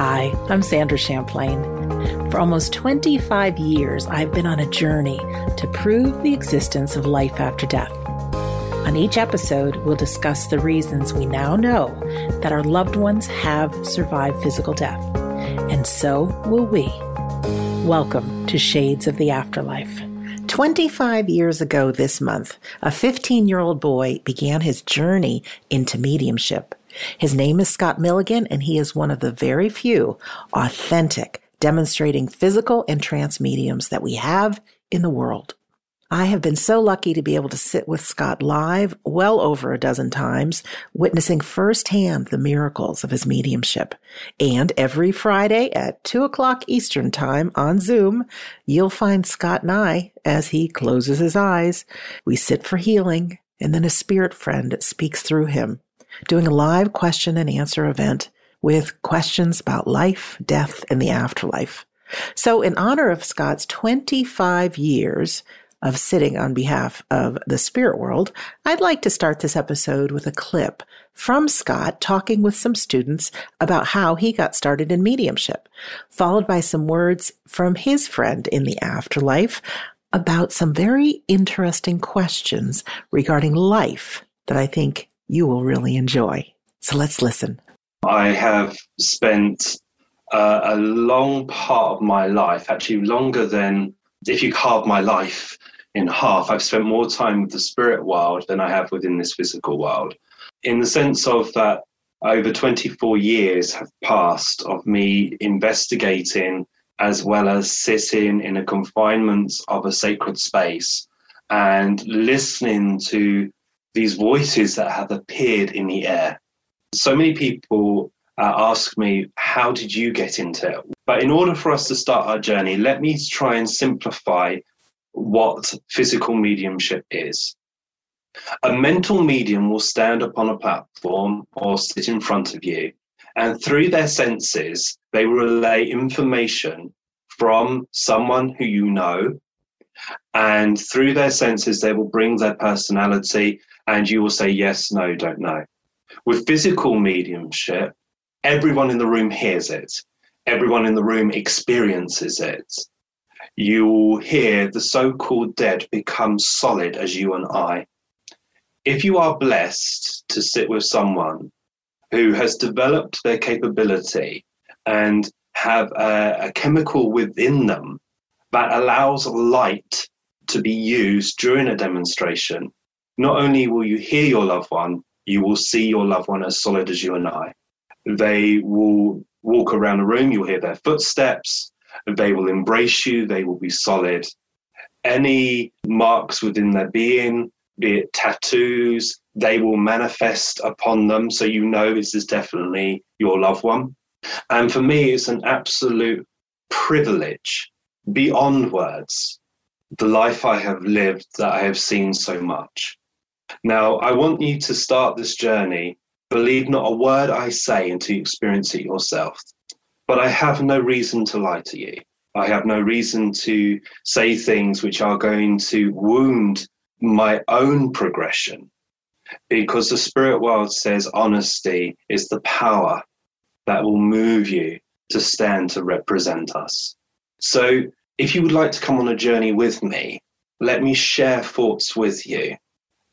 Hi, I'm Sandra Champlain. For almost 25 years, I've been on a journey to prove the existence of life after death. On each episode, we'll discuss the reasons we now know that our loved ones have survived physical death, and so will we. Welcome to Shades of the Afterlife. 25 years ago this month, a 15 year old boy began his journey into mediumship. His name is Scott Milligan, and he is one of the very few authentic demonstrating physical and trance mediums that we have in the world. I have been so lucky to be able to sit with Scott live well over a dozen times, witnessing firsthand the miracles of his mediumship. And every Friday at two o'clock Eastern time on Zoom, you'll find Scott and I as he closes his eyes. We sit for healing and then a spirit friend speaks through him doing a live question and answer event with questions about life, death, and the afterlife. So, in honor of Scott's 25 years of sitting on behalf of the spirit world, I'd like to start this episode with a clip from Scott talking with some students about how he got started in mediumship, followed by some words from his friend in the afterlife about some very interesting questions regarding life that I think you will really enjoy. So let's listen. I have spent uh, a long part of my life, actually longer than if you carve my life in half, I've spent more time with the spirit world than I have within this physical world. In the sense of that, over 24 years have passed of me investigating as well as sitting in a confinement of a sacred space and listening to these voices that have appeared in the air. So many people uh, ask me, How did you get into it? But in order for us to start our journey, let me try and simplify what physical mediumship is. A mental medium will stand upon a platform or sit in front of you, and through their senses, they relay information from someone who you know. And through their senses, they will bring their personality and you will say yes, no, don't know. With physical mediumship, everyone in the room hears it, everyone in the room experiences it. You will hear the so called dead become solid as you and I. If you are blessed to sit with someone who has developed their capability and have a, a chemical within them that allows light to be used during a demonstration, not only will you hear your loved one, you will see your loved one as solid as you and I. They will walk around the room, you'll hear their footsteps, they will embrace you, they will be solid. Any marks within their being, be it tattoos, they will manifest upon them. So you know this is definitely your loved one. And for me, it's an absolute privilege beyond words, the life I have lived that I have seen so much. Now, I want you to start this journey. Believe not a word I say until you experience it yourself. But I have no reason to lie to you. I have no reason to say things which are going to wound my own progression because the spirit world says honesty is the power that will move you to stand to represent us. So, if you would like to come on a journey with me, let me share thoughts with you.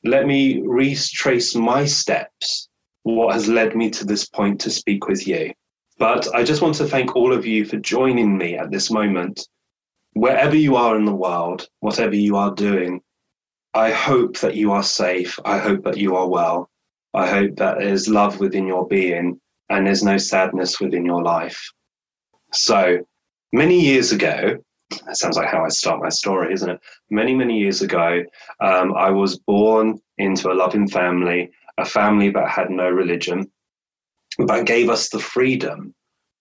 Let me retrace my steps, what has led me to this point to speak with you. But I just want to thank all of you for joining me at this moment. Wherever you are in the world, whatever you are doing, I hope that you are safe. I hope that you are well. I hope that there's love within your being and there's no sadness within your life. So, many years ago, that sounds like how I start my story, isn't it? Many, many years ago, um, I was born into a loving family, a family that had no religion, but gave us the freedom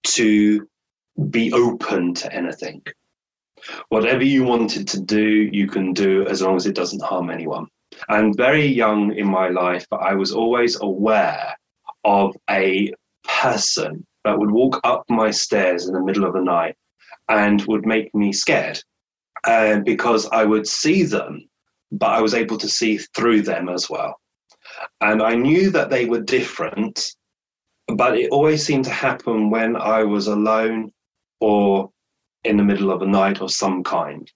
to be open to anything. Whatever you wanted to do, you can do as long as it doesn't harm anyone. And very young in my life, but I was always aware of a person that would walk up my stairs in the middle of the night and would make me scared uh, because I would see them, but I was able to see through them as well. And I knew that they were different, but it always seemed to happen when I was alone or in the middle of a night or some kind.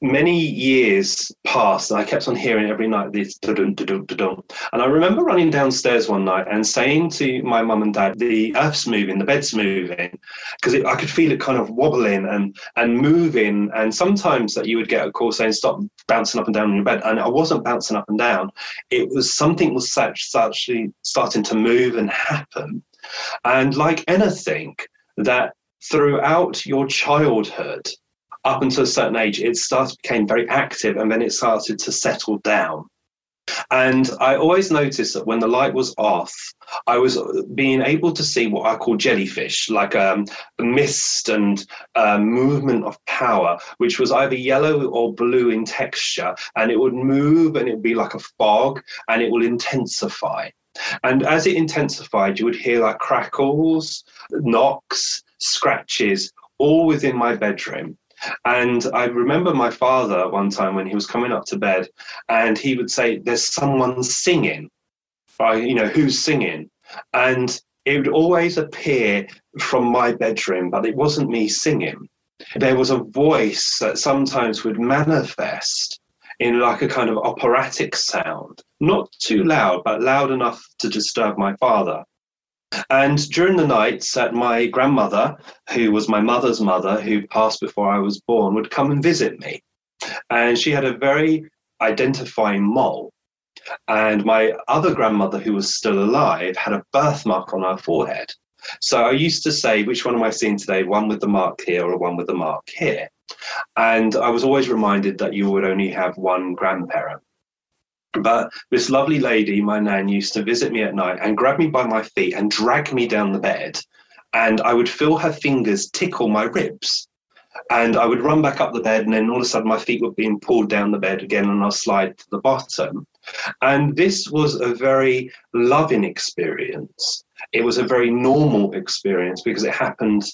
Many years passed, and I kept on hearing every night this dun dun dun And I remember running downstairs one night and saying to my mum and dad, "The earth's moving, the bed's moving," because I could feel it kind of wobbling and and moving. And sometimes that you would get a call saying, "Stop bouncing up and down in your bed," and I wasn't bouncing up and down. It was something was such, actually starting to move and happen. And like anything, that throughout your childhood up until a certain age, it started became very active and then it started to settle down. And I always noticed that when the light was off, I was being able to see what I call jellyfish, like um, mist and uh, movement of power, which was either yellow or blue in texture. And it would move and it would be like a fog and it will intensify. And as it intensified, you would hear like crackles, knocks, scratches, all within my bedroom. And I remember my father one time when he was coming up to bed, and he would say, "There's someone singing." I, you know, who's singing? And it would always appear from my bedroom, but it wasn't me singing. There was a voice that sometimes would manifest in like a kind of operatic sound, not too loud, but loud enough to disturb my father. And during the nights that my grandmother, who was my mother's mother, who passed before I was born, would come and visit me. And she had a very identifying mole. And my other grandmother, who was still alive, had a birthmark on her forehead. So I used to say, which one am I seeing today? One with the mark here or one with the mark here? And I was always reminded that you would only have one grandparent. But this lovely lady, my nan, used to visit me at night and grab me by my feet and drag me down the bed. And I would feel her fingers tickle my ribs. And I would run back up the bed, and then all of a sudden my feet were being pulled down the bed again, and I'll slide to the bottom. And this was a very loving experience. It was a very normal experience because it happened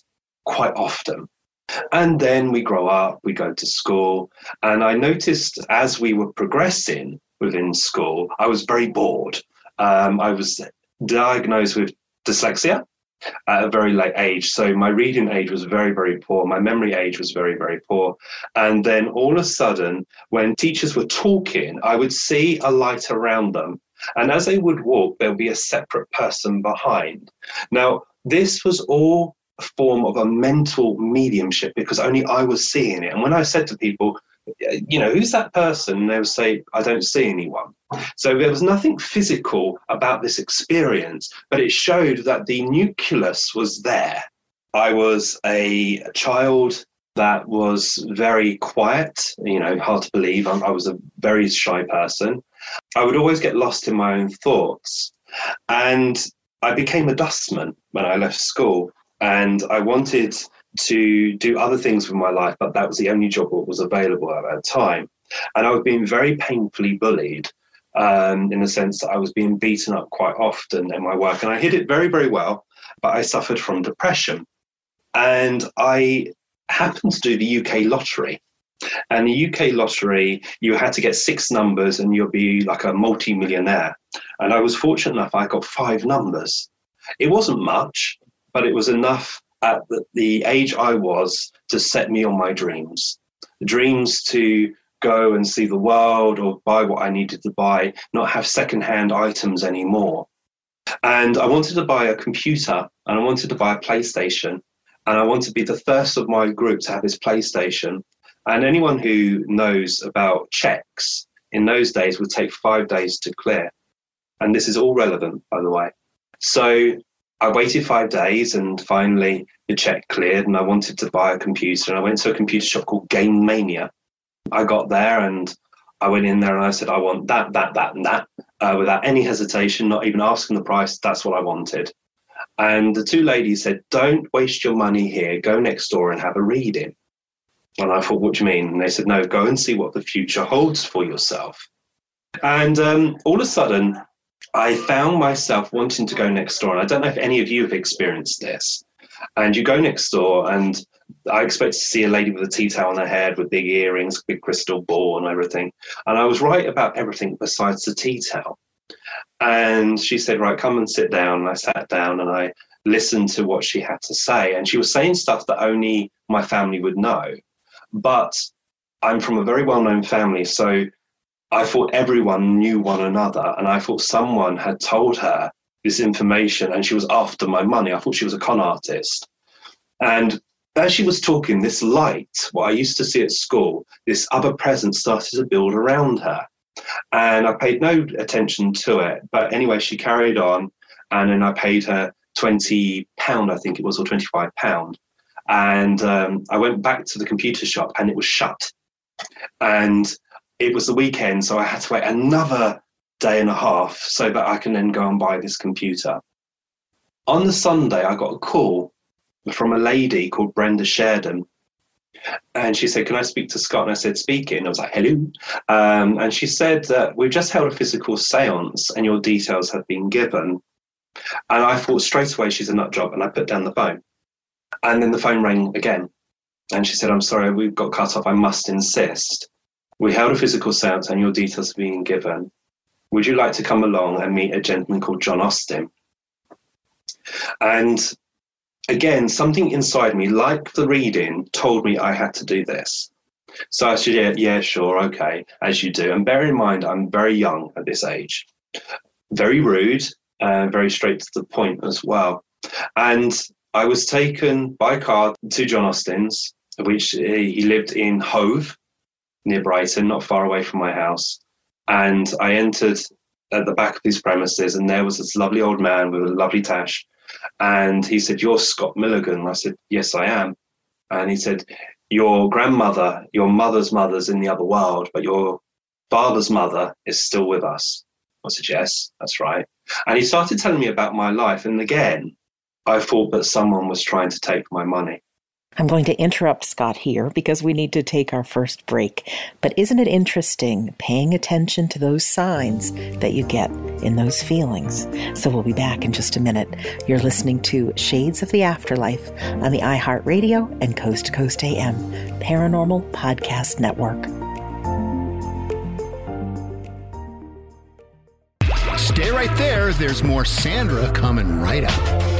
quite often. And then we grow up, we go to school. And I noticed as we were progressing within school, I was very bored. Um, I was diagnosed with dyslexia at a very late age. So my reading age was very, very poor. My memory age was very, very poor. And then all of a sudden, when teachers were talking, I would see a light around them. And as they would walk, there would be a separate person behind. Now, this was all a form of a mental mediumship because only I was seeing it. And when I said to people, Uh, you know, who's that person? And they would say, I don't see anyone. So there was nothing physical about this experience, but it showed that the nucleus was there. I was a child that was very quiet, you know, hard to believe. I was a very shy person. I would always get lost in my own thoughts. And I became a dustman when I left school and I wanted to do other things with my life, but that was the only job that was available at that time. And I was being very painfully bullied um, in the sense that I was being beaten up quite often in my work. And I hid it very, very well, but I suffered from depression. And I happened to do the UK lottery. And the UK lottery, you had to get six numbers and you'll be like a multi-millionaire. And I was fortunate enough, I got five numbers. It wasn't much, but it was enough at the age I was to set me on my dreams. Dreams to go and see the world or buy what I needed to buy, not have secondhand items anymore. And I wanted to buy a computer and I wanted to buy a PlayStation. And I wanted to be the first of my group to have this PlayStation. And anyone who knows about checks in those days would take five days to clear. And this is all relevant, by the way. So I waited five days and finally the check cleared and I wanted to buy a computer. And I went to a computer shop called Game Mania. I got there and I went in there and I said, I want that, that, that, and that, uh, without any hesitation, not even asking the price. That's what I wanted. And the two ladies said, Don't waste your money here. Go next door and have a reading. And I thought, What do you mean? And they said, No, go and see what the future holds for yourself. And um, all of a sudden, I found myself wanting to go next door. And I don't know if any of you have experienced this. And you go next door, and I expect to see a lady with a tea towel on her head with big earrings, big crystal ball, and everything. And I was right about everything besides the tea towel. And she said, Right, come and sit down. And I sat down and I listened to what she had to say. And she was saying stuff that only my family would know. But I'm from a very well known family. So I thought everyone knew one another, and I thought someone had told her this information, and she was after my money. I thought she was a con artist. And as she was talking, this light, what I used to see at school, this other presence started to build around her. And I paid no attention to it. But anyway, she carried on, and then I paid her £20, I think it was, or £25. And um, I went back to the computer shop, and it was shut. And it was the weekend, so I had to wait another day and a half so that I can then go and buy this computer. On the Sunday, I got a call from a lady called Brenda Sheridan. And she said, Can I speak to Scott? And I said, Speaking. I was like, Hello. Um, and she said that we've just held a physical seance and your details have been given. And I thought straight away she's a nut job. And I put down the phone. And then the phone rang again. And she said, I'm sorry, we've got cut off. I must insist. We held a physical seance and your details are being given. Would you like to come along and meet a gentleman called John Austin? And again, something inside me, like the reading, told me I had to do this. So I said, yeah, yeah, sure, okay, as you do. And bear in mind, I'm very young at this age, very rude, and very straight to the point as well. And I was taken by car to John Austin's, which uh, he lived in Hove, near Brighton, not far away from my house. And I entered at the back of these premises, and there was this lovely old man with a lovely tash. And he said, You're Scott Milligan. I said, Yes, I am. And he said, Your grandmother, your mother's mother's in the other world, but your father's mother is still with us. I said, Yes, that's right. And he started telling me about my life. And again, I thought that someone was trying to take my money. I'm going to interrupt Scott here because we need to take our first break. But isn't it interesting paying attention to those signs that you get in those feelings? So we'll be back in just a minute. You're listening to Shades of the Afterlife on the iHeartRadio and Coast to Coast AM Paranormal Podcast Network. Stay right there. There's more Sandra coming right up.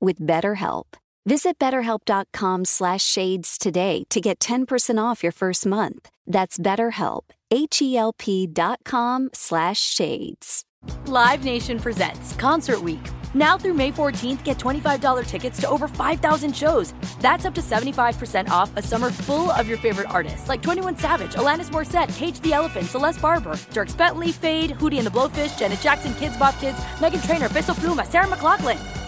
with BetterHelp. Visit betterhelp.com slash shades today to get 10% off your first month. That's betterhelp, H-E-L-P dot com slash shades. Live Nation presents Concert Week. Now through May 14th, get $25 tickets to over 5,000 shows. That's up to 75% off a summer full of your favorite artists like 21 Savage, Alanis Morissette, Cage the Elephant, Celeste Barber, Dierks Bentley, Feid, Hootie and the Blowfish, Janet Jackson, Kidz Bop Kids, Meghan Trainor, Peso Pluma, Sarah McLachlan.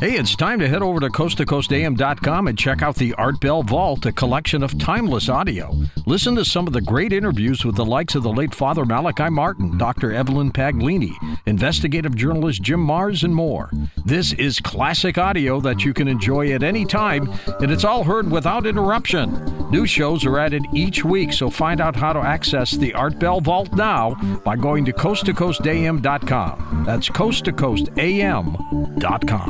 Hey, it's time to head over to coasttocoastam.com and check out the Art Bell Vault, a collection of timeless audio. Listen to some of the great interviews with the likes of the late Father Malachi Martin, Dr. Evelyn Paglini, investigative journalist Jim Marrs, and more. This is classic audio that you can enjoy at any time, and it's all heard without interruption. New shows are added each week, so find out how to access the Art Bell Vault now by going to coasttocoastam.com. That's coasttocoastam.com.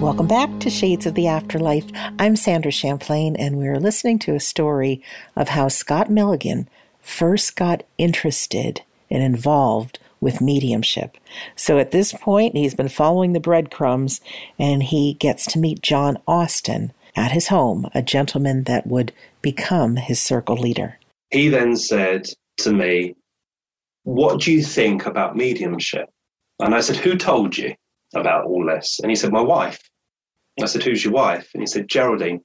Welcome back to Shades of the Afterlife. I'm Sandra Champlain, and we're listening to a story of how Scott Milligan first got interested and involved with mediumship. So at this point, he's been following the breadcrumbs and he gets to meet John Austin at his home, a gentleman that would become his circle leader. He then said to me, What do you think about mediumship? And I said, Who told you about all this? And he said, My wife. I said, Who's your wife? And he said, Geraldine.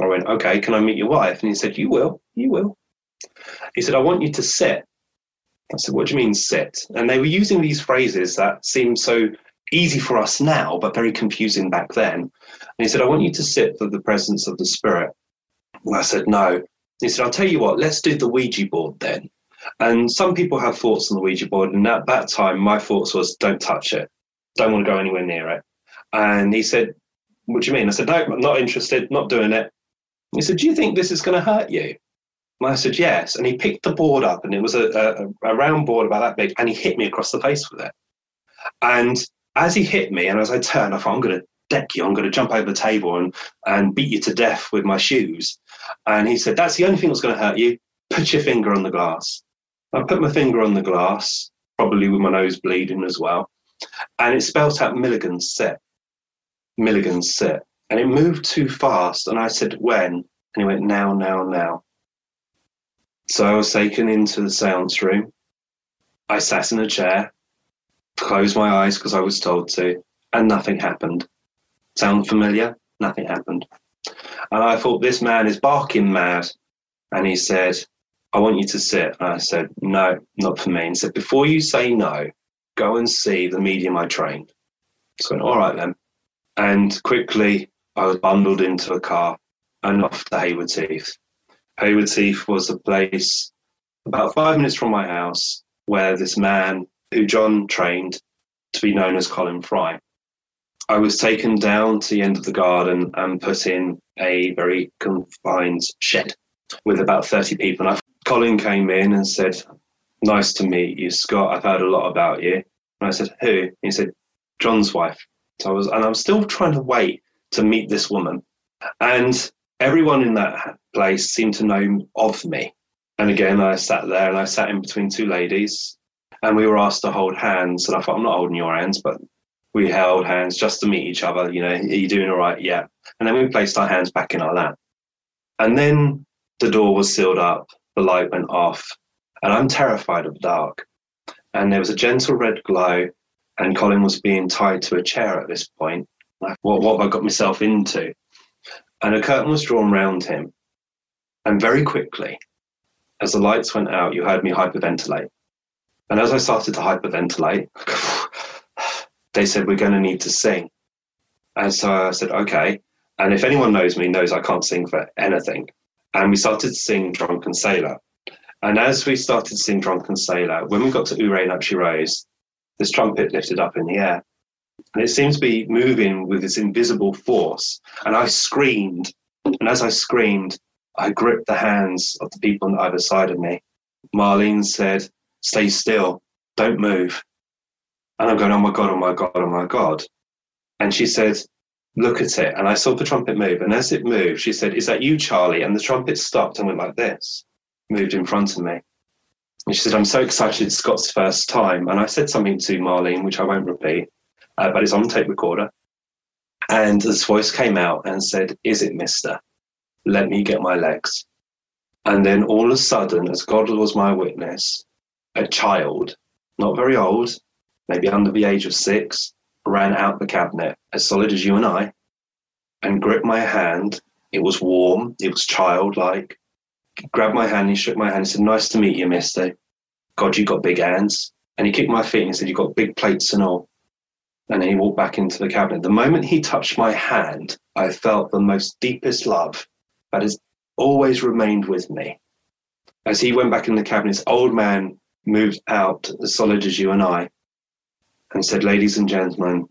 I went, Okay, can I meet your wife? And he said, You will, you will. He said, I want you to sit. I said, What do you mean sit? And they were using these phrases that seem so easy for us now, but very confusing back then. And he said, I want you to sit for the presence of the Spirit. And I said, No. He said, I'll tell you what, let's do the Ouija board then. And some people have thoughts on the Ouija board. And at that time, my thoughts was, don't touch it. Don't want to go anywhere near it. And he said, What do you mean? I said, No, I'm not interested, not doing it. He said, Do you think this is going to hurt you? And I said, Yes. And he picked the board up, and it was a, a, a round board about that big, and he hit me across the face with it. And as he hit me, and as I turned, I thought, I'm going to deck you. I'm going to jump over the table and, and beat you to death with my shoes. And he said, That's the only thing that's going to hurt you. Put your finger on the glass. I put my finger on the glass, probably with my nose bleeding as well. And it spelt out Milligan's sit. Milligan's sit. And it moved too fast. And I said, When? And he went, Now, now, now. So I was taken into the seance room. I sat in a chair, closed my eyes because I was told to, and nothing happened. Sound familiar? Nothing happened. And I thought, this man is barking mad. And he said, I want you to sit. And I said, no, not for me. And said, before you say no, go and see the medium I trained. So I went, all right then. And quickly, I was bundled into a car and off to Hayward Heath. Hayward Heath was a place about five minutes from my house where this man who John trained to be known as Colin Fry. I was taken down to the end of the garden and put in a very confined shed with about 30 people. And I, Colin came in and said, Nice to meet you, Scott. I've heard a lot about you. And I said, Who? He said, John's wife. So I was, and I'm still trying to wait to meet this woman. And everyone in that place seemed to know of me. And again, I sat there and I sat in between two ladies and we were asked to hold hands. And I thought, I'm not holding your hands, but we held hands just to meet each other. You know, are you doing all right? Yeah. And then we placed our hands back in our lap. And then the door was sealed up, the light went off, and I'm terrified of the dark. And there was a gentle red glow, and Colin was being tied to a chair at this point. What, what have I got myself into? And a curtain was drawn round him. And very quickly, as the lights went out, you heard me hyperventilate. And as I started to hyperventilate, they said, We're going to need to sing. And so I said, Okay. And if anyone knows me, knows I can't sing for anything. And we started to sing Drunken Sailor. And as we started to sing Drunken Sailor, when we got to Ure Up She Rose, this trumpet lifted up in the air. And it seemed to be moving with this invisible force. And I screamed. And as I screamed, I gripped the hands of the people on either side of me. Marlene said, Stay still, don't move. And I'm going, Oh my God, oh my God, oh my God. And she said, Look at it. And I saw the trumpet move. And as it moved, she said, Is that you, Charlie? And the trumpet stopped and went like this, moved in front of me. And she said, I'm so excited it's Scott's first time. And I said something to Marlene, which I won't repeat, uh, but it's on tape recorder. And this voice came out and said, Is it, mister? Let me get my legs. And then all of a sudden, as God was my witness, a child, not very old, maybe under the age of six, ran out the cabinet, as solid as you and I, and gripped my hand. It was warm, it was childlike. Grabbed my hand, he shook my hand, and said, Nice to meet you, mister. God, you got big hands. And he kicked my feet and he said, You've got big plates and all. And then he walked back into the cabinet. The moment he touched my hand, I felt the most deepest love that has always remained with me. As he went back in the cabinet, this old man moved out as solid as you and I and said, Ladies and gentlemen,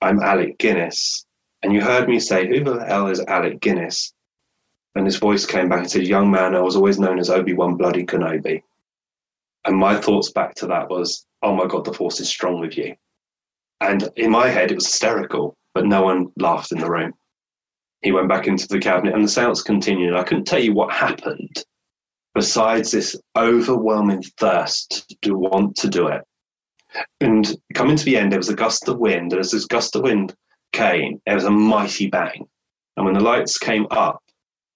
I'm Alec Guinness. And you heard me say, Who the hell is Alec Guinness? And his voice came back and said, Young man, I was always known as Obi Wan Bloody Kenobi. And my thoughts back to that was, Oh my God, the force is strong with you. And in my head, it was hysterical, but no one laughed in the room. He went back into the cabinet and the seance continued. I couldn't tell you what happened besides this overwhelming thirst to want to do it. And coming to the end, there was a gust of wind. And as this gust of wind came, there was a mighty bang. And when the lights came up,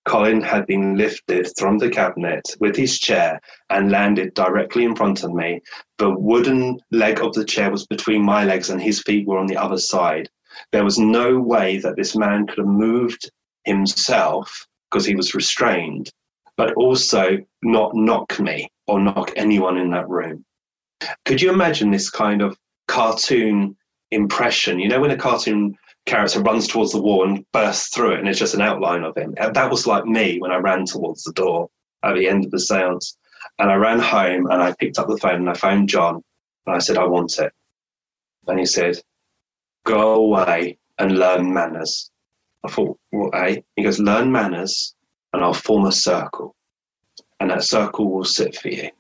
Colin had been lifted from the cabinet with his chair and landed directly in front of me. The wooden leg of the chair was between my legs and his feet were on the other side. There was no way that this man could have moved himself because he was restrained, but also not knock me or knock anyone in that room. Could you imagine this kind of cartoon impression? You know, when a cartoon character runs towards the wall and bursts through it, and it's just an outline of him. That was like me when I ran towards the door at the end of the seance. And I ran home and I picked up the phone and I phoned John and I said, I want it. And he said, Go away and learn manners. I thought, What, eh? He goes, Learn manners and I'll form a circle. And that circle will sit for you.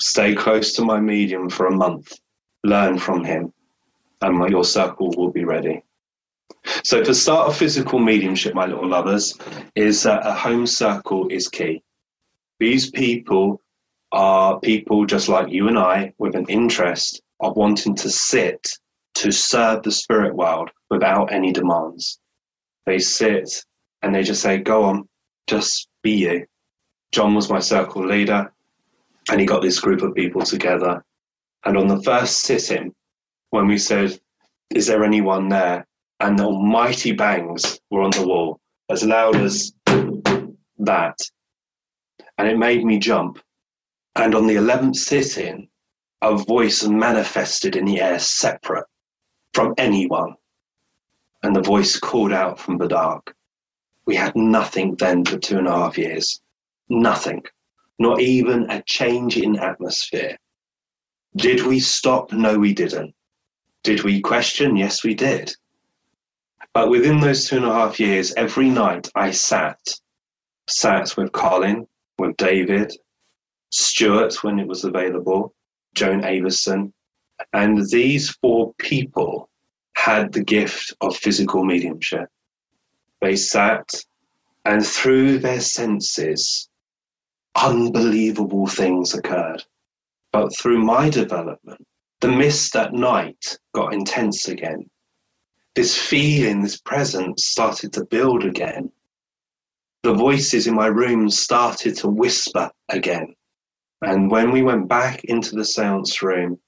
Stay close to my medium for a month, learn from him, and your circle will be ready. So, for start of physical mediumship, my little lovers, is that a home circle is key. These people are people just like you and I with an interest of wanting to sit to serve the spirit world without any demands. They sit and they just say, Go on, just be you. John was my circle leader, and he got this group of people together. And on the first sitting, when we said, Is there anyone there? And the mighty bangs were on the wall, as loud as that. And it made me jump. And on the 11th sitting, a voice manifested in the air separate from anyone. And the voice called out from the dark. We had nothing then for two and a half years. Nothing. Not even a change in atmosphere. Did we stop? No, we didn't. Did we question? Yes, we did. But within those two and a half years, every night I sat, sat with Colin, with David, Stuart when it was available, Joan Avison, and these four people had the gift of physical mediumship. They sat, and through their senses, unbelievable things occurred. But through my development, the mist at night got intense again this feeling, this presence started to build again. The voices in my room started to whisper again. And when we went back into the seance room,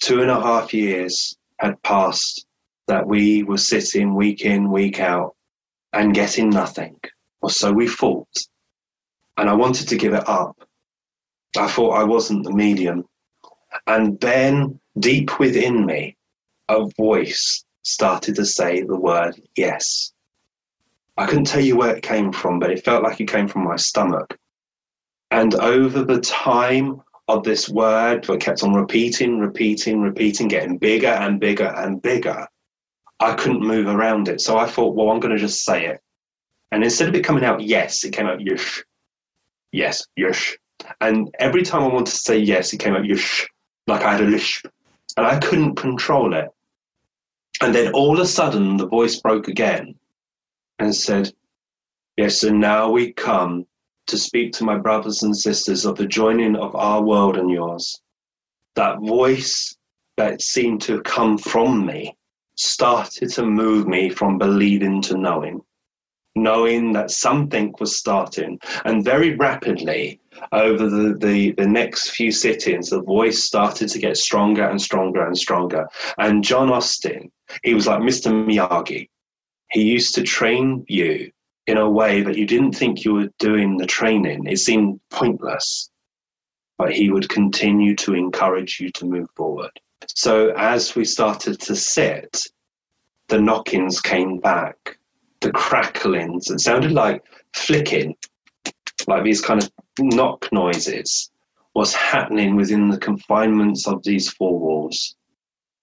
two and a half years had passed that we were sitting week in, week out and getting nothing, or so we thought. and I wanted to give it up. I thought I wasn't the medium. And then, deep within me, a voice started to say the word yes. I couldn't tell you where it came from, but it felt like it came from my stomach. And over the time of this word, it kept on repeating, repeating, repeating, getting bigger and bigger and bigger. I couldn't move around it. So I thought, well, I'm going to just say it. And instead of it coming out yes, it came out yush. Yes, yush. And every time I wanted to say yes, it came out yush, like I had a lisp. And I couldn't control it. And then all of a sudden, the voice broke again and said, Yes, and now we come to speak to my brothers and sisters of the joining of our world and yours. That voice that seemed to come from me started to move me from believing to knowing, knowing that something was starting. And very rapidly, over the, the, the next few sittings, the voice started to get stronger and stronger and stronger. And John Austin, he was like Mr. Miyagi. He used to train you in a way that you didn't think you were doing the training. It seemed pointless. But he would continue to encourage you to move forward. So as we started to sit, the knockings came back, the cracklings. It sounded like flicking, like these kind of knock noises was happening within the confinements of these four walls.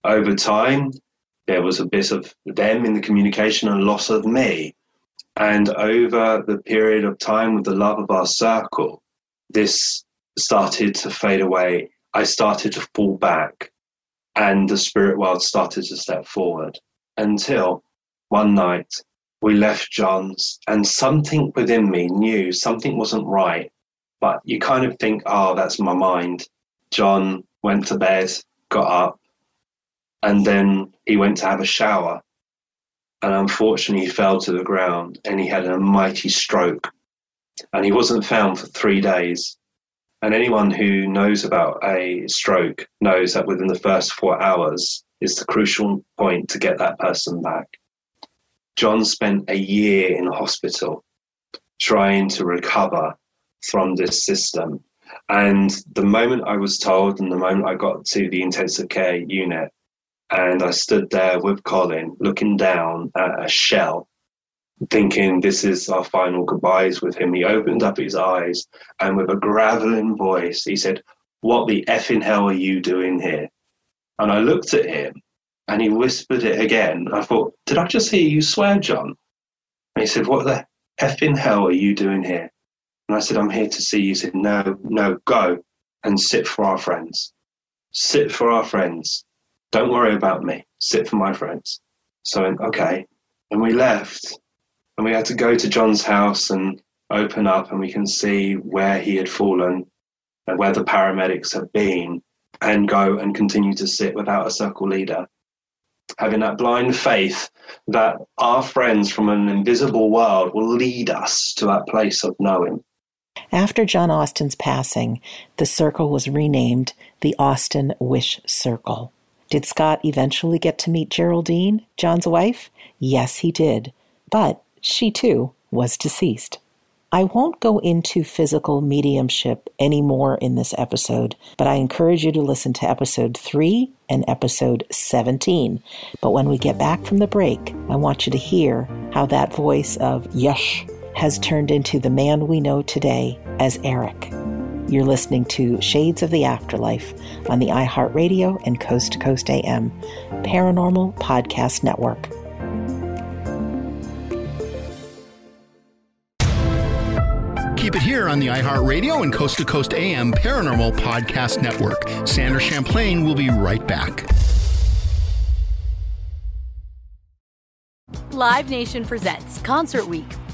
Over time, there was a bit of them in the communication and loss of me. And over the period of time with the love of our circle, this started to fade away. I started to fall back, and the spirit world started to step forward until one night we left John's, and something within me knew something wasn't right. But you kind of think, oh, that's my mind. John went to bed, got up, and then he went to have a shower. And unfortunately, he fell to the ground and he had a mighty stroke. And he wasn't found for three days. And anyone who knows about a stroke knows that within the first four hours is the crucial point to get that person back. John spent a year in hospital trying to recover from this system. And the moment I was told, and the moment I got to the intensive care unit, and I stood there with Colin looking down at a shell, thinking this is our final goodbyes with him. He opened up his eyes and with a graveling voice, he said, What the effing hell are you doing here? And I looked at him and he whispered it again. I thought, Did I just hear you swear, John? And he said, What the effing hell are you doing here? And I said, I'm here to see you. He said, No, no, go and sit for our friends. Sit for our friends. Don't worry about me. Sit for my friends. So I went, okay. And we left. And we had to go to John's house and open up, and we can see where he had fallen and where the paramedics had been, and go and continue to sit without a circle leader. Having that blind faith that our friends from an invisible world will lead us to that place of knowing. After John Austin's passing, the circle was renamed the Austin Wish Circle. Did Scott eventually get to meet Geraldine, John's wife? Yes, he did. But she too was deceased. I won't go into physical mediumship anymore in this episode, but I encourage you to listen to episode 3 and episode 17. But when we get back from the break, I want you to hear how that voice of Yush has turned into the man we know today as Eric. You're listening to Shades of the Afterlife on the iHeartRadio and Coast to Coast AM Paranormal Podcast Network. Keep it here on the iHeartRadio and Coast to Coast AM Paranormal Podcast Network. Sandra Champlain will be right back. Live Nation presents Concert Week.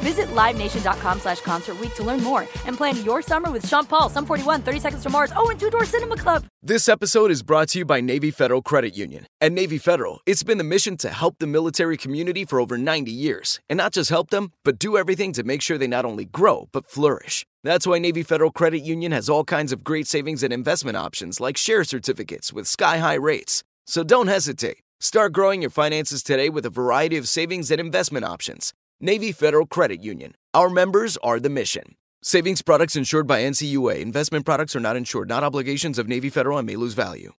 Visit LiveNation.com slash Concert to learn more and plan your summer with Sean Paul, Sum 41, 30 Seconds to Mars, oh, and Two Door Cinema Club. This episode is brought to you by Navy Federal Credit Union. At Navy Federal, it's been the mission to help the military community for over 90 years. And not just help them, but do everything to make sure they not only grow, but flourish. That's why Navy Federal Credit Union has all kinds of great savings and investment options like share certificates with sky high rates. So don't hesitate. Start growing your finances today with a variety of savings and investment options. Navy Federal Credit Union. Our members are the mission. Savings products insured by NCUA. Investment products are not insured, not obligations of Navy Federal and may lose value.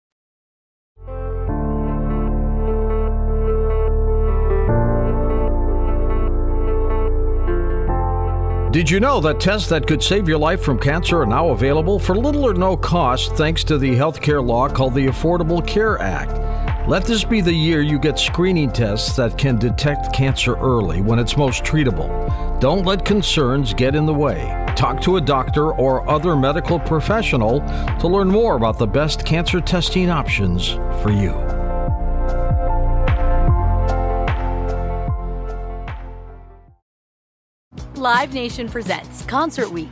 Did you know that tests that could save your life from cancer are now available for little or no cost thanks to the healthcare law called the Affordable Care Act? Let this be the year you get screening tests that can detect cancer early when it's most treatable. Don't let concerns get in the way. Talk to a doctor or other medical professional to learn more about the best cancer testing options for you. Live Nation presents Concert Week.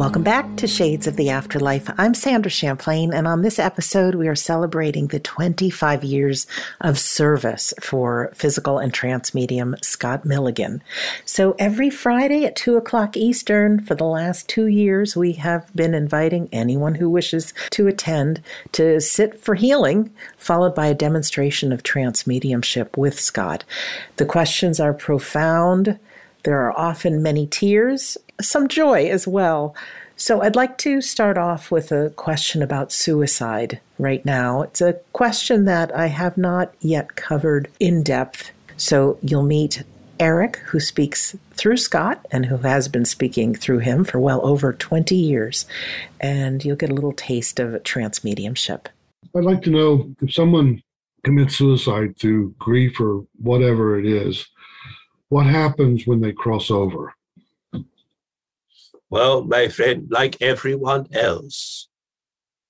Welcome back to Shades of the Afterlife. I'm Sandra Champlain, and on this episode, we are celebrating the 25 years of service for physical and trance medium Scott Milligan. So every Friday at 2 o'clock Eastern for the last two years, we have been inviting anyone who wishes to attend to sit for healing, followed by a demonstration of trance mediumship with Scott. The questions are profound. There are often many tears some joy as well. So, I'd like to start off with a question about suicide right now. It's a question that I have not yet covered in depth. So, you'll meet Eric, who speaks through Scott and who has been speaking through him for well over 20 years. And you'll get a little taste of trance mediumship. I'd like to know if someone commits suicide through grief or whatever it is, what happens when they cross over? Well, my friend, like everyone else,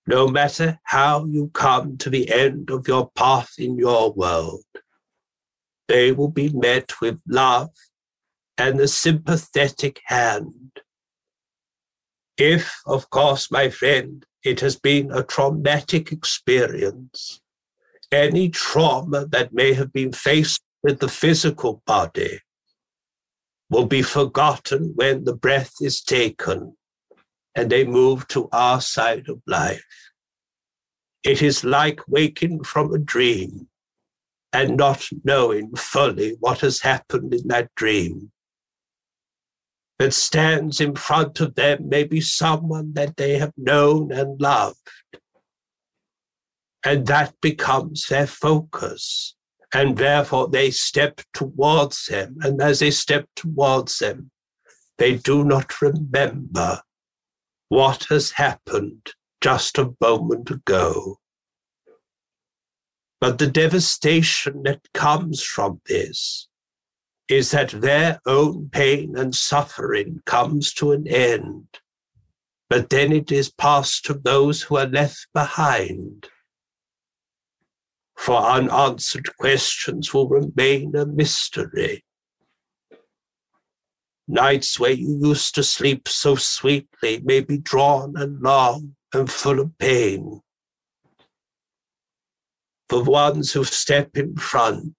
no matter how you come to the end of your path in your world, they will be met with love and a sympathetic hand. If, of course, my friend, it has been a traumatic experience, any trauma that may have been faced with the physical body will be forgotten when the breath is taken and they move to our side of life. It is like waking from a dream and not knowing fully what has happened in that dream. That stands in front of them may be someone that they have known and loved. And that becomes their focus and therefore they step towards him. And as they step towards him, they do not remember what has happened just a moment ago. But the devastation that comes from this is that their own pain and suffering comes to an end, but then it is passed to those who are left behind for unanswered questions will remain a mystery. Nights where you used to sleep so sweetly may be drawn and long and full of pain. For ones who step in front,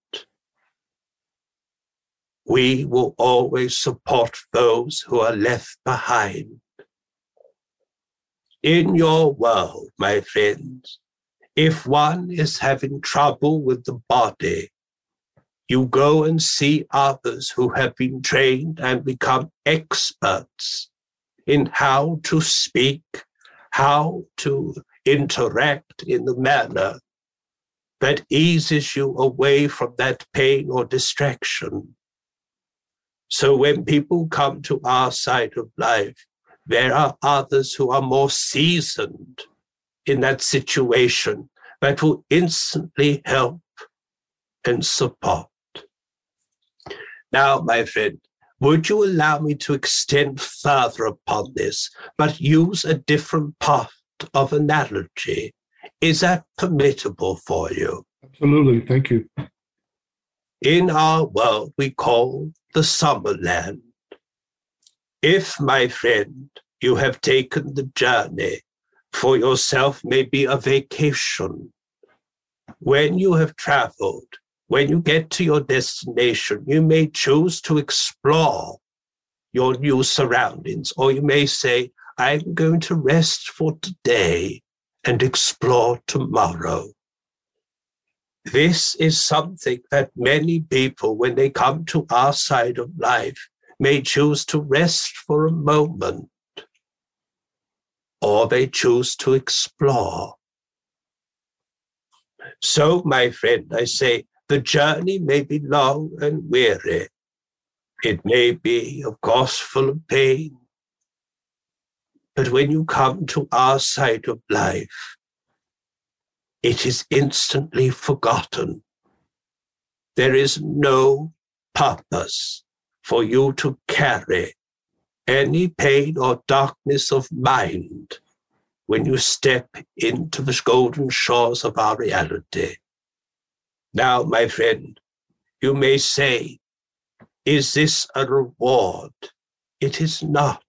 we will always support those who are left behind. In your world, my friends, if one is having trouble with the body, you go and see others who have been trained and become experts in how to speak, how to interact in the manner that eases you away from that pain or distraction. So when people come to our side of life, there are others who are more seasoned in that situation that will instantly help and support. Now, my friend, would you allow me to extend further upon this, but use a different part of analogy? Is that permissible for you? Absolutely. Thank you. In our world, we call the summer land. If, my friend, you have taken the journey for yourself, may be a vacation, when you have traveled, when you get to your destination, you may choose to explore your new surroundings, or you may say, I'm going to rest for today and explore tomorrow. This is something that many people, when they come to our side of life, may choose to rest for a moment, or they choose to explore. So, my friend, I say, the journey may be long and weary. It may be, of course, full of pain. But when you come to our side of life, it is instantly forgotten. There is no purpose for you to carry any pain or darkness of mind when you step into the golden shores of our reality. Now, my friend, you may say, is this a reward? It is not.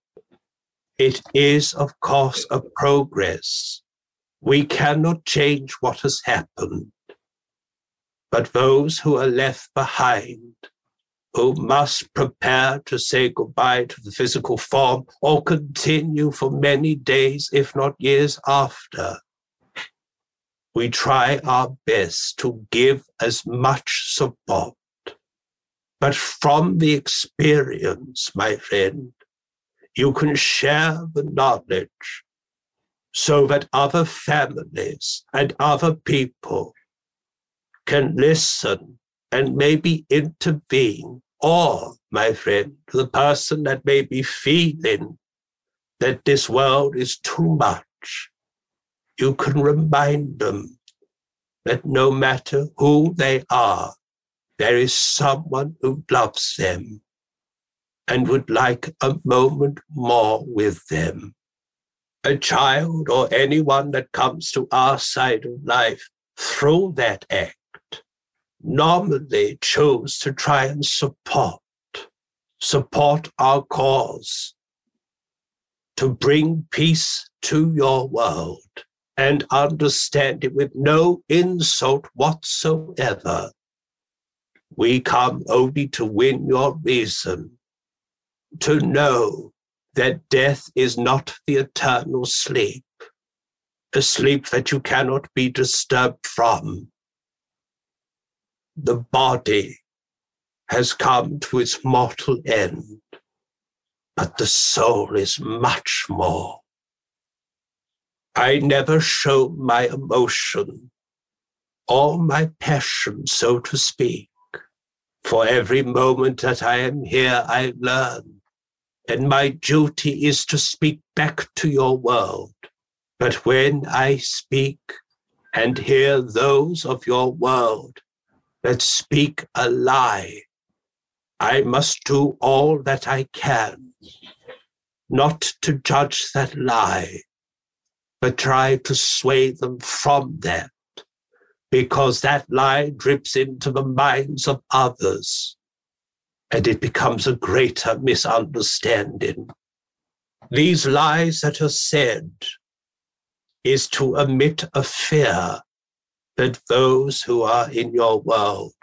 It is, of course, a progress. We cannot change what has happened. But those who are left behind, who must prepare to say goodbye to the physical form or continue for many days, if not years after, we try our best to give as much support. But from the experience, my friend, you can share the knowledge so that other families and other people can listen and maybe intervene. Or, my friend, the person that may be feeling that this world is too much you can remind them that no matter who they are, there is someone who loves them and would like a moment more with them. A child or anyone that comes to our side of life through that act normally choose to try and support, support our cause, to bring peace to your world and understand it with no insult whatsoever. We come only to win your reason, to know that death is not the eternal sleep, a sleep that you cannot be disturbed from. The body has come to its mortal end, but the soul is much more. I never show my emotion or my passion, so to speak. For every moment that I am here, I learn, and my duty is to speak back to your world. But when I speak and hear those of your world that speak a lie, I must do all that I can, not to judge that lie, but try to sway them from that because that lie drips into the minds of others and it becomes a greater misunderstanding. These lies that are said is to emit a fear that those who are in your world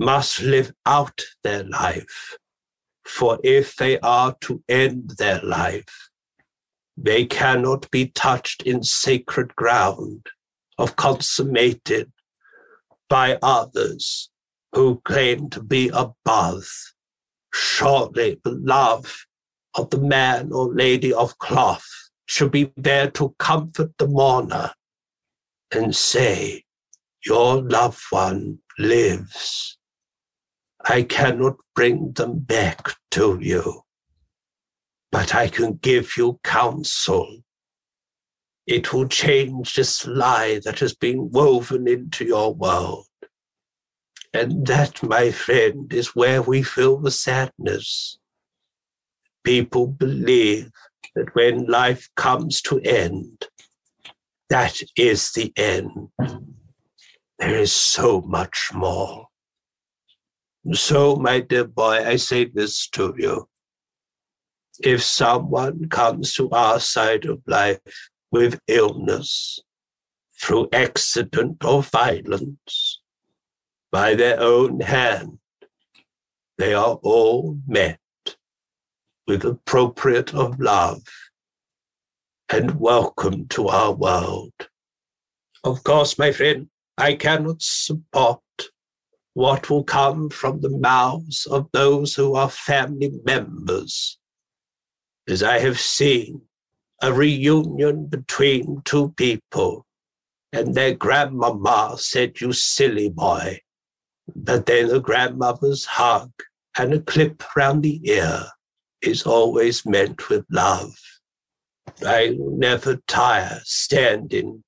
must live out their life. For if they are to end their life, they cannot be touched in sacred ground of consummated by others who claim to be above. Surely the love of the man or lady of cloth should be there to comfort the mourner and say, Your loved one lives. I cannot bring them back to you, but I can give you counsel. It will change this lie that has been woven into your world. And that, my friend, is where we feel the sadness. People believe that when life comes to end, that is the end. There is so much more. So, my dear boy, I say this to you. If someone comes to our side of life with illness, through accident or violence, by their own hand, they are all met with appropriate of love and welcome to our world. Of course, my friend, I cannot support what will come from the mouths of those who are family members, as I have seen a reunion between two people, and their grandmama said, You silly boy. But then the grandmother's hug and a clip round the ear is always meant with love. I never tire standing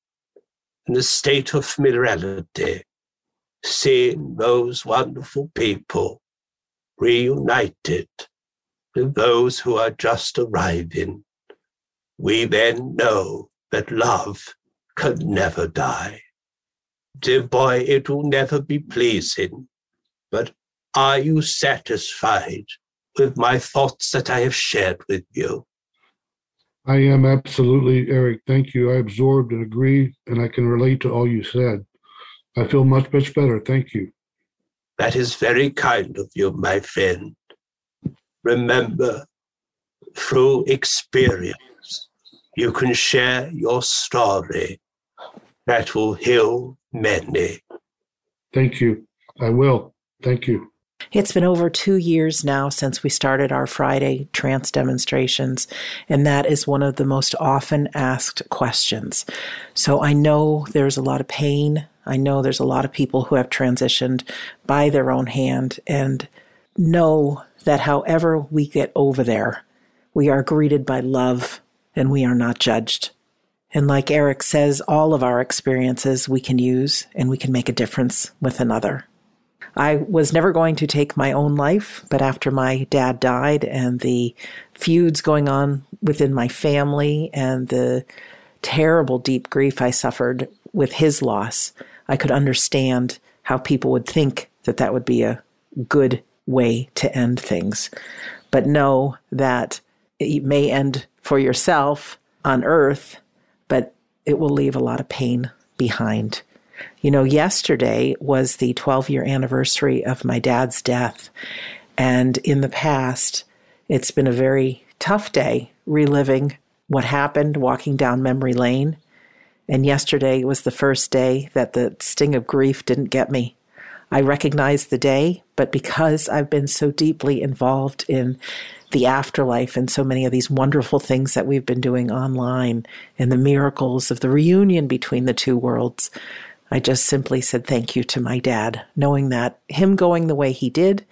in the state of familiarity, seeing those wonderful people reunited with those who are just arriving. We then know that love can never die. Dear boy, it will never be pleasing, but are you satisfied with my thoughts that I have shared with you? I am absolutely, Eric. Thank you. I absorbed and agree, and I can relate to all you said. I feel much, much better. Thank you. That is very kind of you, my friend. Remember, through experience, you can share your story that will heal many. Thank you. I will. Thank you. It's been over two years now since we started our Friday trance demonstrations, and that is one of the most often asked questions. So I know there's a lot of pain. I know there's a lot of people who have transitioned by their own hand, and know that however we get over there, we are greeted by love and we are not judged. And like Eric says, all of our experiences we can use and we can make a difference with another. I was never going to take my own life, but after my dad died and the feuds going on within my family and the terrible deep grief I suffered with his loss, I could understand how people would think that that would be a good way to end things. But know that it may end for yourself on earth, but it will leave a lot of pain behind. You know, yesterday was the 12 year anniversary of my dad's death. And in the past, it's been a very tough day reliving what happened walking down memory lane. And yesterday was the first day that the sting of grief didn't get me. I recognized the day, but because I've been so deeply involved in the afterlife and so many of these wonderful things that we've been doing online and the miracles of the reunion between the two worlds, I just simply said thank you to my dad, knowing that him going the way he did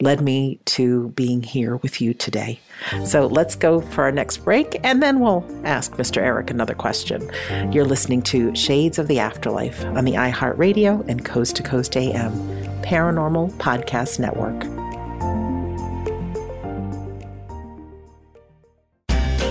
led me to being here with you today. So let's go for our next break and then we'll ask Mr. Eric another question. You're listening to Shades of the Afterlife on the iHeartRadio and Coast to Coast AM Paranormal Podcast Network.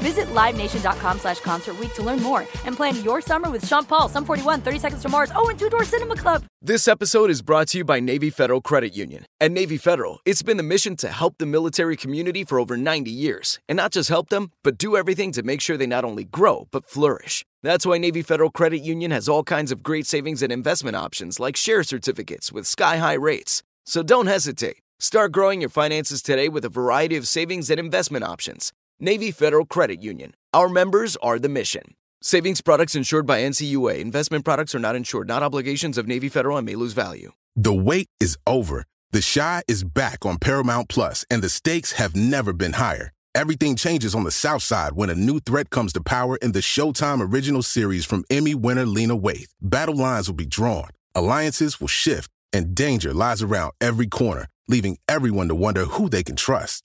Visit LiveNation.com slash Concert to learn more and plan your summer with Sean Paul, Sum 41, 30 Seconds to Mars, oh, and Two Door Cinema Club. This episode is brought to you by Navy Federal Credit Union. At Navy Federal, it's been the mission to help the military community for over 90 years. And not just help them, but do everything to make sure they not only grow, but flourish. That's why Navy Federal Credit Union has all kinds of great savings and investment options like share certificates with sky-high rates. So don't hesitate. Start growing your finances today with a variety of savings and investment options. Navy Federal Credit Union. Our members are the mission. Savings products insured by NCUA. Investment products are not insured, not obligations of Navy Federal and may lose value. The wait is over. The Chi is back on Paramount Plus, and the stakes have never been higher. Everything changes on the South Side when a new threat comes to power in the Showtime original series from Emmy winner Lena Waithe. Battle lines will be drawn, alliances will shift, and danger lies around every corner, leaving everyone to wonder who they can trust.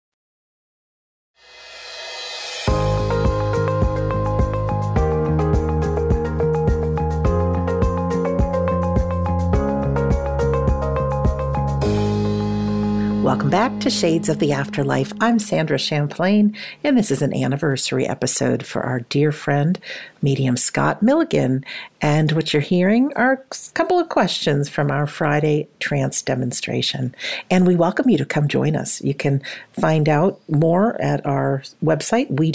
Welcome back to Shades of the Afterlife. I'm Sandra Champlain, and this is an anniversary episode for our dear friend, medium Scott Milligan. And what you're hearing are a couple of questions from our Friday trance demonstration. And we welcome you to come join us. You can find out more at our website, we.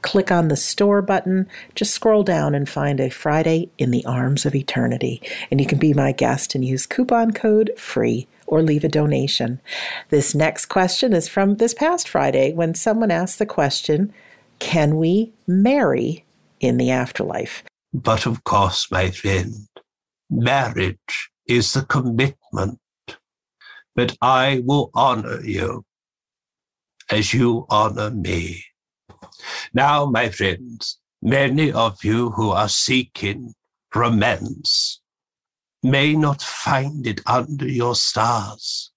Click on the store button, just scroll down and find a Friday in the Arms of Eternity. And you can be my guest and use coupon code FREE or leave a donation. This next question is from this past Friday when someone asked the question Can we marry in the afterlife? But of course, my friend, marriage is the commitment that I will honor you as you honor me. Now, my friends, many of you who are seeking romance may not find it under your stars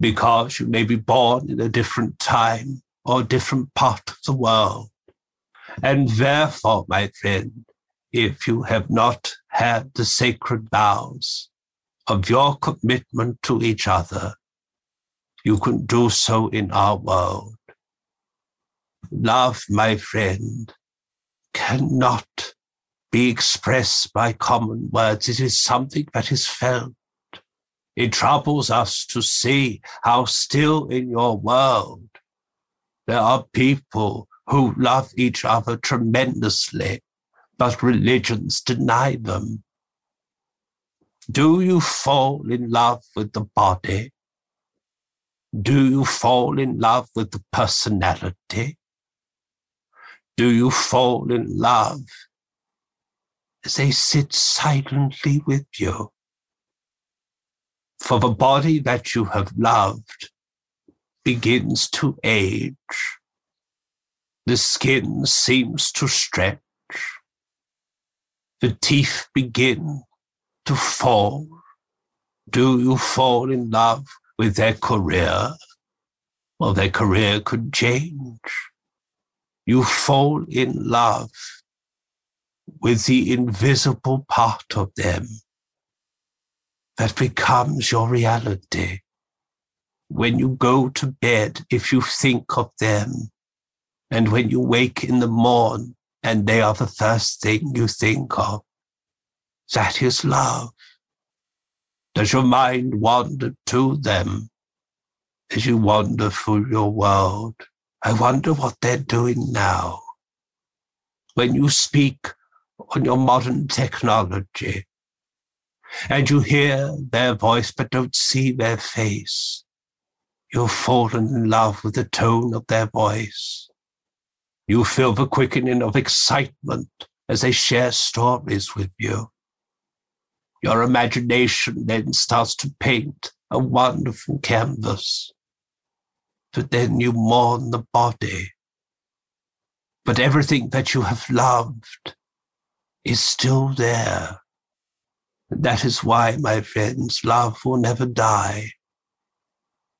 because you may be born in a different time or different part of the world. And therefore, my friend, if you have not had the sacred vows of your commitment to each other, you can do so in our world. Love, my friend, cannot be expressed by common words. It is something that is felt. It troubles us to see how still in your world there are people who love each other tremendously, but religions deny them. Do you fall in love with the body? Do you fall in love with the personality? Do you fall in love as they sit silently with you. For the body that you have loved begins to age. The skin seems to stretch. The teeth begin to fall. Do you fall in love with their career? Well, their career could change. You fall in love with the invisible part of them that becomes your reality. When you go to bed, if you think of them, and when you wake in the morn and they are the first thing you think of, that is love. Does your mind wander to them as you wander through your world? I wonder what they're doing now. When you speak on your modern technology and you hear their voice but don't see their face, you've fallen in love with the tone of their voice. You feel the quickening of excitement as they share stories with you. Your imagination then starts to paint a wonderful canvas. but then you mourn the body. But everything that you have loved is still there. That is why, my friends, love will never die.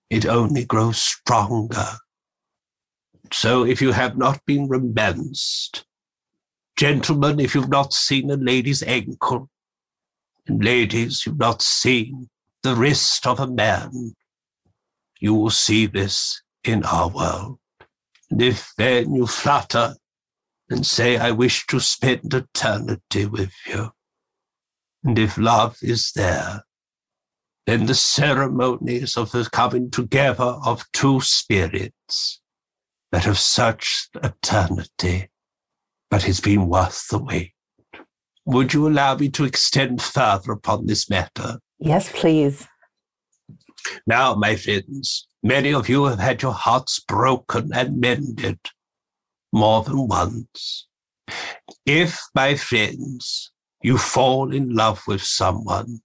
It only grows stronger. So if you have not been romanced, gentlemen, if you've not seen a lady's ankle, and ladies, you've not seen the wrist of a man, you will see this in our world. And if then you flutter and say, I wish to spend eternity with you, and if love is there, then the ceremonies of the coming together of two spirits that have searched eternity, but it's been worth the wait. Would you allow me to extend further upon this matter? Yes, please. Now, my friends, many of you have had your hearts broken and mended more than once. If, my friends, you fall in love with someone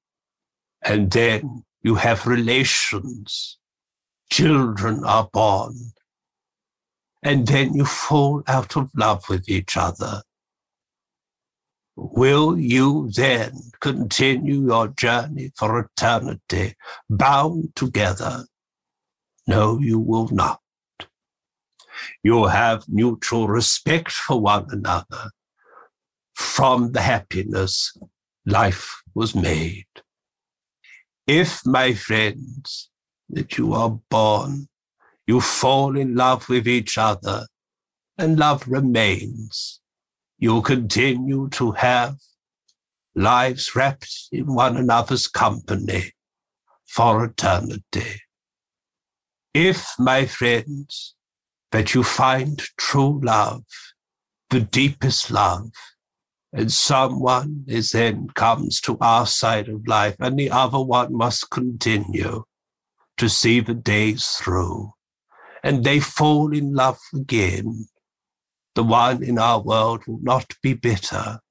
and then you have relations, children are born, and then you fall out of love with each other, Will you then continue your journey for eternity bound together? No, you will not. You have mutual respect for one another. From the happiness life was made. If, my friends, that you are born, you fall in love with each other, and love remains, you'll continue to have lives wrapped in one another's company for eternity. If, my friends, that you find true love, the deepest love, and someone is then comes to our side of life and the other one must continue to see the days through. And they fall in love again. The one in our world will not be bitter,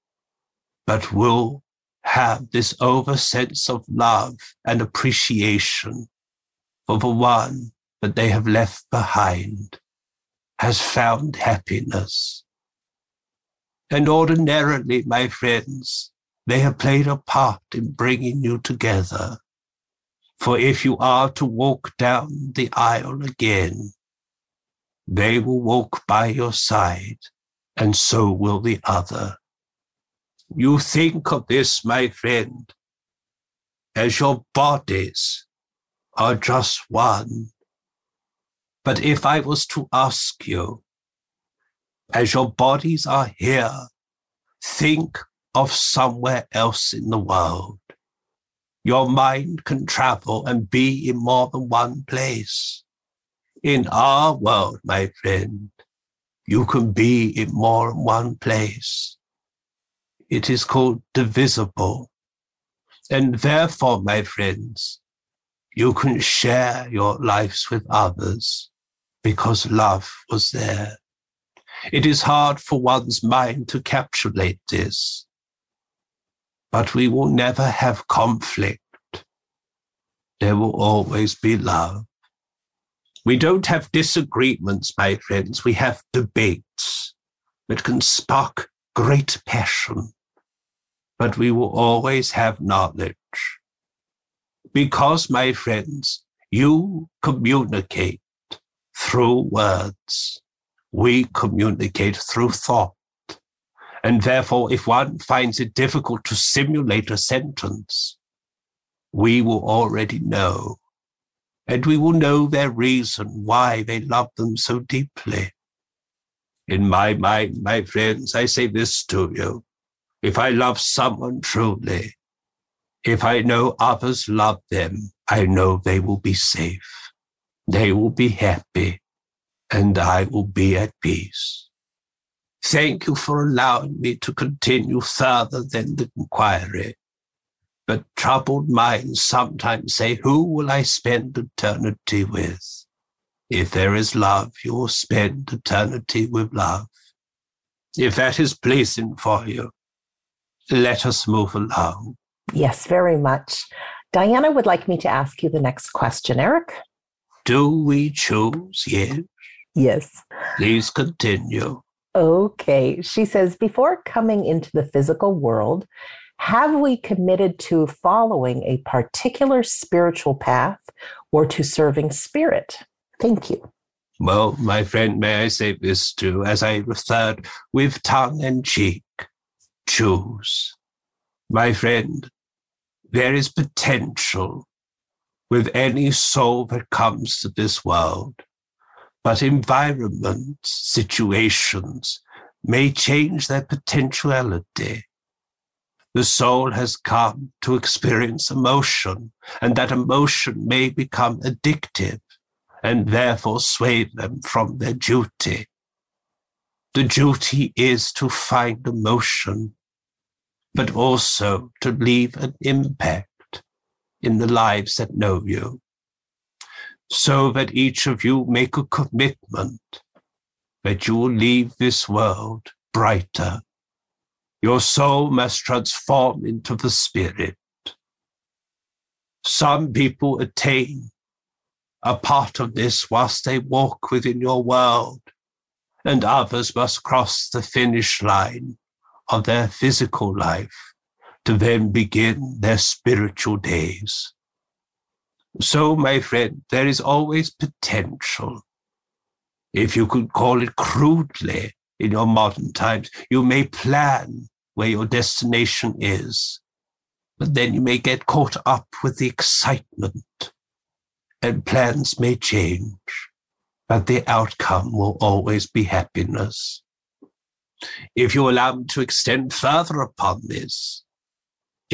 but will have this over sense of love and appreciation for the one that they have left behind has found happiness. And ordinarily, my friends, they have played a part in bringing you together. For if you are to walk down the aisle again, they will walk by your side, and so will the other. You think of this, my friend, as your bodies are just one. But if I was to ask you, as your bodies are here, think of somewhere else in the world. Your mind can travel and be in more than one place in our world, my friend, you can be in more than one place. It is called divisible. And therefore, my friends, you can share your lives with others because love was there. It is hard for one's mind to capsulate this, but we will never have conflict. There will always be love. We don't have disagreements, my friends. We have debates that can spark great passion, but we will always have knowledge. Because, my friends, you communicate through words. We communicate through thought. And therefore, if one finds it difficult to simulate a sentence, we will already know and we will know their reason why they love them so deeply. In my mind, my friends, I say this to you. If I love someone truly, if I know others love them, I know they will be safe. They will be happy and I will be at peace. Thank you for allowing me to continue further than the inquiry. But troubled minds sometimes say, Who will I spend eternity with? If there is love, you will spend eternity with love. If that is pleasing for you, let us move along. Yes, very much. Diana would like me to ask you the next question, Eric. Do we choose? Yes. Yes. Please continue. Okay. She says, before coming into the physical world, have we committed to following a particular spiritual path or to serving spirit? Thank you. Well, my friend, may I say this too, as I referred with tongue and cheek, choose. My friend, there is potential with any soul that comes to this world, but environments, situations may change their potentiality. The soul has come to experience emotion, and that emotion may become addictive and therefore sway them from their duty. The duty is to find emotion, but also to leave an impact in the lives that know you, so that each of you make a commitment that you will leave this world brighter. Your soul must transform into the spirit. Some people attain a part of this whilst they walk within your world, and others must cross the finish line of their physical life to then begin their spiritual days. So, my friend, there is always potential. If you could call it crudely in your modern times, you may plan where your destination is, but then you may get caught up with the excitement and plans may change, but the outcome will always be happiness. If you allow me to extend further upon this,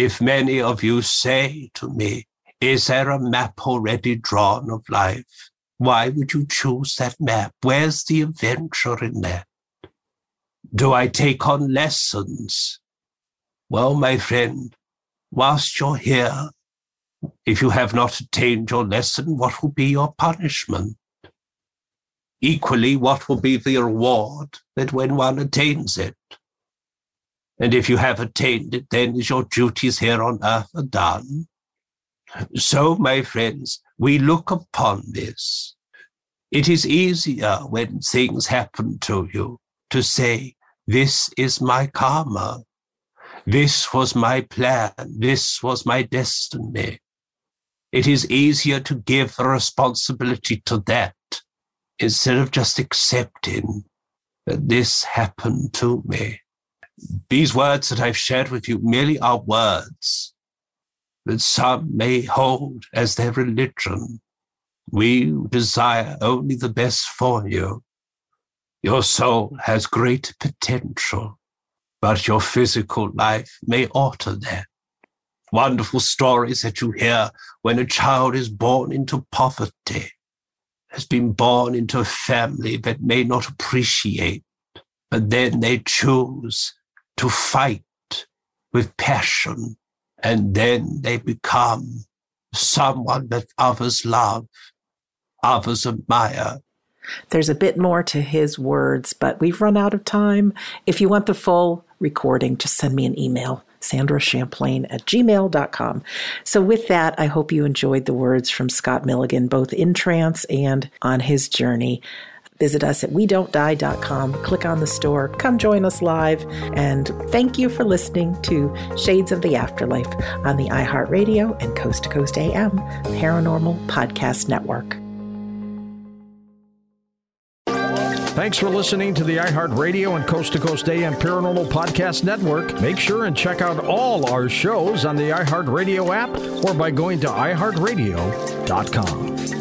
if many of you say to me, is there a map already drawn of life? Why would you choose that map? Where's the adventure in that? Do I take on lessons? Well, my friend, whilst you're here, if you have not attained your lesson, what will be your punishment? Equally, what will be the reward that when one attains it? And if you have attained it, then your duties here on earth are done. So, my friends, we look upon this. It is easier when things happen to you to say, This is my karma. This was my plan. This was my destiny it is easier to give responsibility to that instead of just accepting that this happened to me. These words that I've shared with you merely are words that some may hold as their religion. We desire only the best for you. Your soul has great potential, but your physical life may alter that wonderful stories that you hear when a child is born into poverty, has been born into a family that may not appreciate, but then they choose to fight with passion, and then they become someone that others love, others admire. There's a bit more to his words, but we've run out of time. If you want the full recording, just send me an email Sandra Champlain at gmail.com. So, with that, I hope you enjoyed the words from Scott Milligan, both in trance and on his journey. Visit us at we don't die.com, click on the store, come join us live, and thank you for listening to Shades of the Afterlife on the iHeartRadio and Coast to Coast AM Paranormal Podcast Network. Thanks for listening to the iHeartRadio and Coast to Coast AM Paranormal Podcast Network. Make sure and check out all our shows on the iHeartRadio app or by going to iHeartRadio.com.